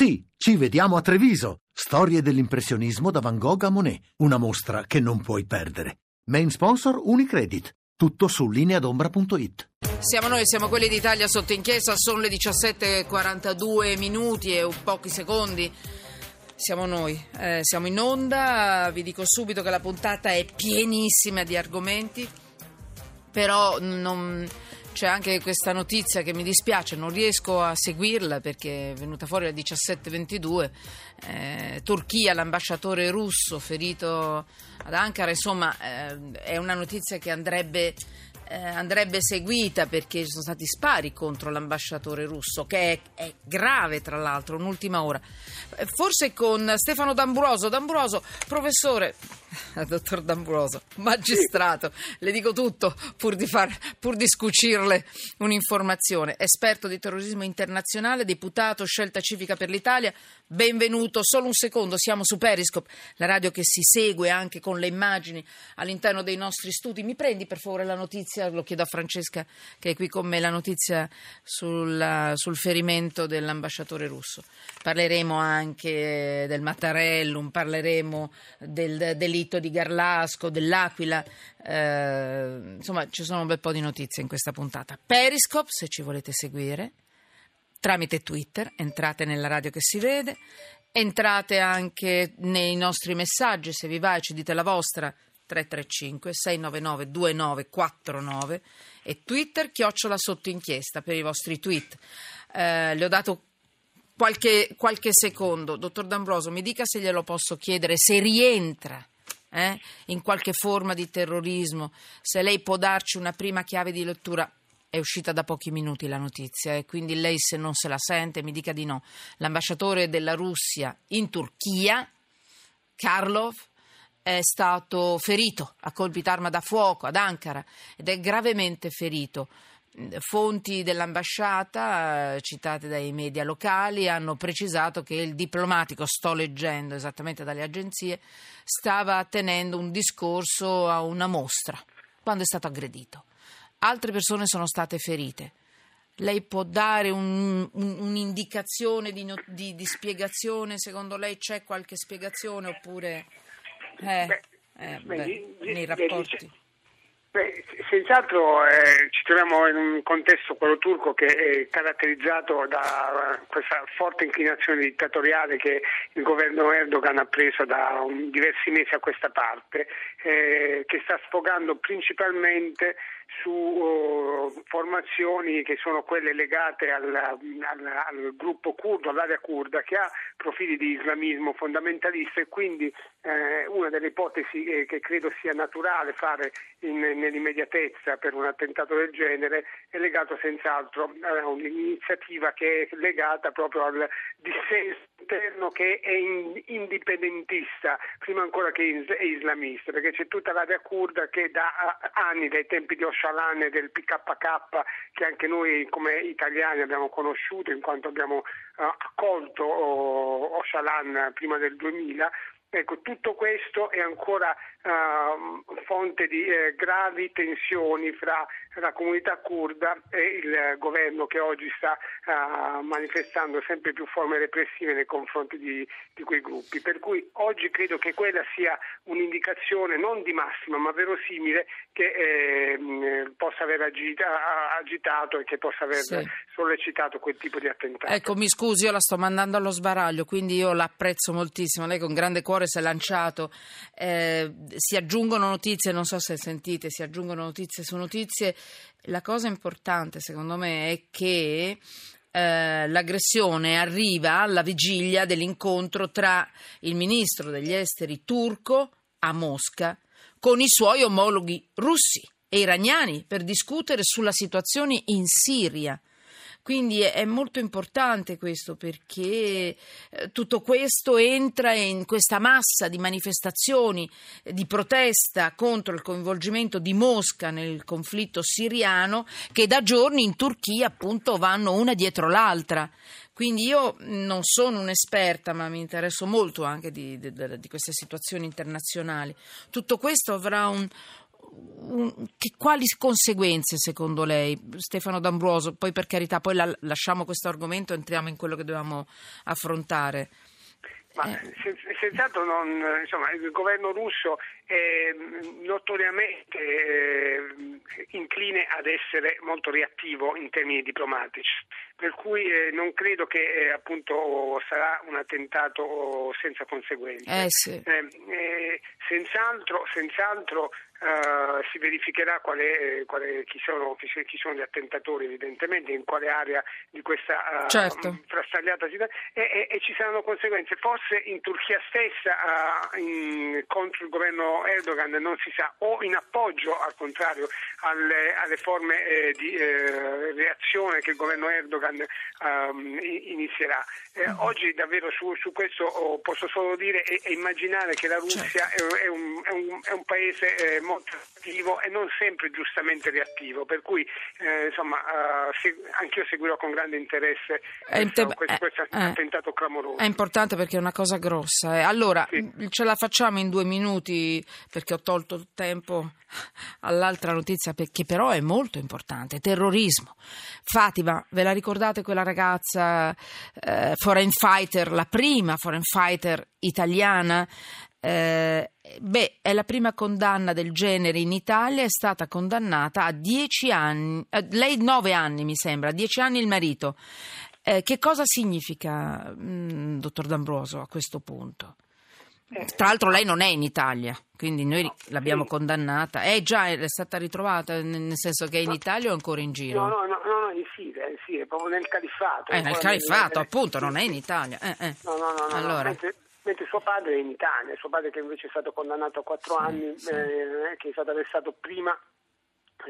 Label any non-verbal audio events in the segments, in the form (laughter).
Sì, ci vediamo a Treviso. Storie dell'impressionismo da Van Gogh a Monet. Una mostra che non puoi perdere. Main sponsor Unicredit. Tutto su lineadombra.it. Siamo noi, siamo quelli d'Italia sotto inchiesta, sono le 17.42 minuti e pochi secondi. Siamo noi, eh, siamo in onda, vi dico subito che la puntata è pienissima di argomenti, però non c'è anche questa notizia che mi dispiace, non riesco a seguirla perché è venuta fuori alle 17.22. Eh, Turchia, l'ambasciatore russo ferito ad Ankara, insomma eh, è una notizia che andrebbe eh, andrebbe seguita perché ci sono stati spari contro l'ambasciatore russo, che è, è grave tra l'altro, un'ultima ora. Forse con Stefano D'Ambroso. D'Ambroso, professore, (laughs) dottor D'Ambroso, magistrato, sì. le dico tutto pur di, far, pur di scucirle un'informazione. Esperto di terrorismo internazionale, deputato, scelta civica per l'Italia, benvenuto. Solo un secondo, siamo su Periscope, la radio che si segue anche con le immagini all'interno dei nostri studi. Mi prendi per favore la notizia, lo chiedo a Francesca che è qui con me, la notizia sul, sul ferimento dell'ambasciatore russo. Parleremo anche del Mattarellum, parleremo del, del delitto di Garlasco, dell'Aquila, eh, insomma ci sono un bel po' di notizie in questa puntata. Periscope, se ci volete seguire, tramite Twitter, entrate nella radio che si vede, entrate anche nei nostri messaggi, se vi va e ci dite la vostra, 335 699 2949 e Twitter chiocciola sotto inchiesta per i vostri tweet. Eh, le ho dato qualche, qualche secondo. Dottor D'Ambroso, mi dica se glielo posso chiedere, se rientra eh, in qualche forma di terrorismo, se lei può darci una prima chiave di lettura. È uscita da pochi minuti la notizia e quindi lei se non se la sente mi dica di no. L'ambasciatore della Russia in Turchia, Karlov, è stato ferito a colpi d'arma da fuoco ad Ankara ed è gravemente ferito. Fonti dell'ambasciata, eh, citate dai media locali, hanno precisato che il diplomatico, sto leggendo esattamente dalle agenzie, stava tenendo un discorso a una mostra quando è stato aggredito. Altre persone sono state ferite. Lei può dare un, un, un'indicazione di, di, di, spiegazione? Secondo lei c'è qualche spiegazione oppure eh, eh, beh, nei rapporti? Beh, senz'altro eh, ci troviamo in un contesto, quello turco, che è caratterizzato da questa forte inclinazione dittatoriale che il governo Erdogan ha preso da un, diversi mesi a questa parte, eh, che sta sfogando principalmente su uh, formazioni che sono quelle legate al, al, al, gruppo curdo, all'area kurda, che ha profili di islamismo fondamentalista e quindi eh, una delle ipotesi eh, che credo sia naturale fare in, nell'immediatezza per un attentato del genere è legato senz'altro a un'iniziativa che è legata proprio al dissenso interno che è in, indipendentista, prima ancora che è islamista, perché c'è tutta l'area kurda che da anni, dai tempi di Ocalan e del PKK che anche noi come italiani abbiamo conosciuto in quanto abbiamo uh, accolto Ocalan prima del 2000 Ecco, tutto questo è ancora uh, fonte di eh, gravi tensioni fra la comunità kurda e il governo che oggi sta uh, manifestando sempre più forme repressive nei confronti di, di, quei gruppi. Per cui oggi credo che quella sia un'indicazione non di massima ma verosimile che eh, possa aver agita, agitato e che possa aver sì. sollecitato quel tipo di attentato. Ecco, mi scusi, io la sto mandando allo sbaraglio, quindi io l'apprezzo moltissimo. Lei con grande cuore si è lanciato. Eh, si aggiungono notizie, non so se sentite, si aggiungono notizie su notizie. La cosa importante, secondo me, è che eh, l'aggressione arriva alla vigilia dell'incontro tra il ministro degli esteri turco a Mosca con i suoi omologhi russi e iraniani per discutere sulla situazione in Siria. Quindi è molto importante questo perché eh, tutto questo entra in questa massa di manifestazioni di protesta contro il coinvolgimento di Mosca nel conflitto siriano che da giorni in Turchia appunto vanno una dietro l'altra. Quindi io non sono un'esperta, ma mi interesso molto anche di, di, di queste situazioni internazionali. Tutto questo avrà un, che, quali conseguenze secondo lei, Stefano D'Ambroso? Poi per carità, poi la, lasciamo questo argomento e entriamo in quello che dobbiamo affrontare. Ma eh. senz'altro non, insomma, il governo russo è notoriamente eh, incline ad essere molto reattivo in termini diplomatici, per cui eh, non credo che appunto sarà un attentato senza conseguenze. Eh sì. Eh, eh, senz'altro, senz'altro Uh, si verificherà qual è, qual è, chi, sono, chi, sono, gli attentatori evidentemente, in quale area di questa uh, certo. frastagliata situazione e, e, e, ci saranno conseguenze. Forse in Turchia stessa uh, in, contro il governo Erdogan non si sa, o in appoggio al contrario alle, alle forme eh, di eh, reazione che il governo Erdogan um, inizierà. Eh, mm. oggi davvero su, su questo oh, posso solo dire e, e, immaginare che la Russia certo. è, è, un, è, un, è un paese eh, molto attivo e non sempre giustamente reattivo, per cui eh, insomma se, anch'io seguirò con grande interesse questo, te- questo, questo eh, attentato clamoroso. È importante perché è una cosa grossa. Eh. Allora, sì. ce la facciamo in due minuti perché ho tolto tempo all'altra notizia che però è molto importante, terrorismo. Fatima, ve la ricordate quella ragazza eh, foreign fighter, la prima foreign fighter italiana? Eh, beh, è la prima condanna del genere in Italia, è stata condannata a dieci anni, eh, lei nove anni mi sembra, dieci anni il marito. Eh, che cosa significa, mh, mm, dottor D'Ambroso, a questo punto? Eh, Tra l'altro lei non è in Italia, quindi noi no, l'abbiamo sì. condannata. È già è stata ritrovata, nel senso che è in Italia o ancora in giro? No, no, no, no in Siria, in Siria, proprio nel califfato. Eh, nel califfato, appunto, non è in Italia. Eh, eh. No, no, no. Allora. Mentre, mentre, suo padre è in Italia, suo padre che invece è stato condannato a quattro sì, anni, sì. Eh, che è stato arrestato prima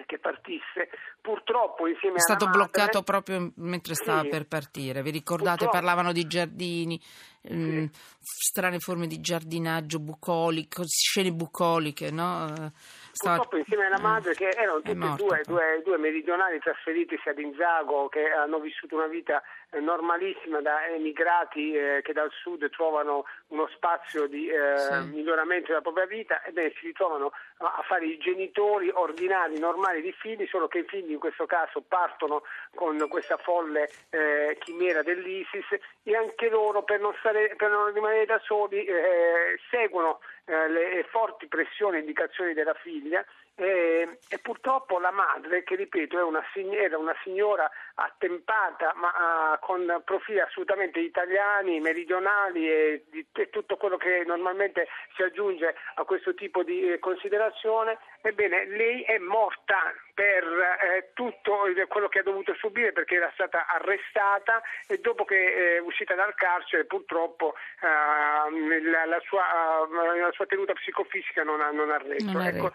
che partisse, purtroppo insieme è stato madre, bloccato proprio mentre stava sì, per partire. Vi ricordate? Purtroppo. Parlavano di giardini, sì. mh, strane forme di giardinaggio, bucolico, scene bucoliche, no? Purtroppo insieme alla madre, che erano tutti e due, due, due, meridionali trasferitisi ad Inzago, che hanno vissuto una vita eh, normalissima da emigrati eh, che dal sud trovano uno spazio di eh, sì. miglioramento della propria vita, ebbene si ritrovano a fare i genitori ordinari, normali di figli, solo che i figli in questo caso partono con questa folle eh, chimera dell'ISIS e anche loro per non, stare, per non rimanere da soli eh, seguono eh, le forti pressioni e indicazioni della figlia e, e, purtroppo la madre, che ripeto una, era una signora attempata ma uh, con profili assolutamente italiani, meridionali e, di, e, tutto quello che normalmente si aggiunge a questo tipo di eh, considerazione, ebbene lei è morta per eh, tutto quello che ha dovuto subire perché era stata arrestata e dopo che è eh, uscita dal carcere purtroppo uh, la, la, sua, uh, la, sua, tenuta psicofisica non ha, non ha retto. Non ecco,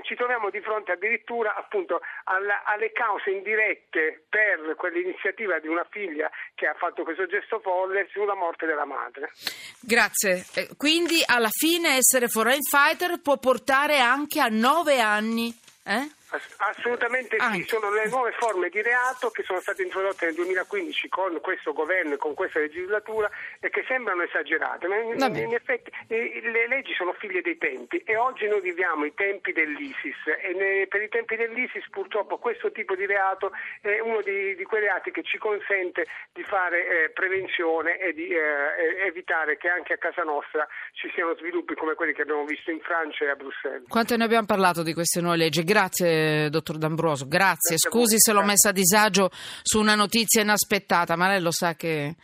ci troviamo di fronte addirittura appunto alla, alle cause indirette per quell'iniziativa di una figlia che ha fatto questo gesto folle sulla morte della madre. Grazie. Eh, quindi alla fine essere foreign fighter può portare anche a nove anni. Eh? Assolutamente sì, sono le nuove forme di reato che sono state introdotte nel 2015 con questo governo e con questa legislatura e che sembrano esagerate, ma in, in effetti le leggi sono figlie dei tempi e oggi noi viviamo i tempi dell'ISIS e ne, per i tempi dell'ISIS purtroppo questo tipo di reato è uno di, di quei reati che ci consente di fare eh, prevenzione e di eh, evitare che anche a casa nostra ci siano sviluppi come quelli che abbiamo visto in Francia e a Bruxelles. Quanto ne abbiamo parlato di queste nuove leggi? Grazie dottor D'Ambroso. Grazie, scusi se l'ho messa a disagio su una notizia inaspettata, ma lei lo sa che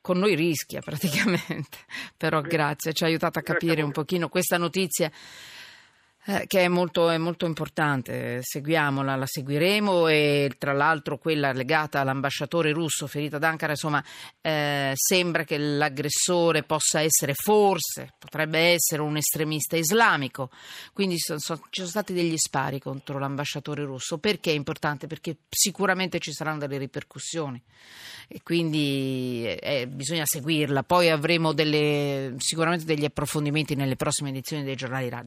con noi rischia praticamente. (laughs) Però grazie, ci ha aiutato a capire un pochino questa notizia eh, che è molto, è molto, importante, seguiamola, la seguiremo e tra l'altro quella legata all'ambasciatore russo ferito ad Ankara, insomma eh, sembra che l'aggressore possa essere forse, potrebbe essere un estremista islamico, quindi so, so, ci sono stati degli spari contro l'ambasciatore russo, perché è importante? Perché sicuramente ci saranno delle ripercussioni. E quindi eh, bisogna seguirla, poi avremo delle, sicuramente degli approfondimenti nelle prossime edizioni dei giornali radio.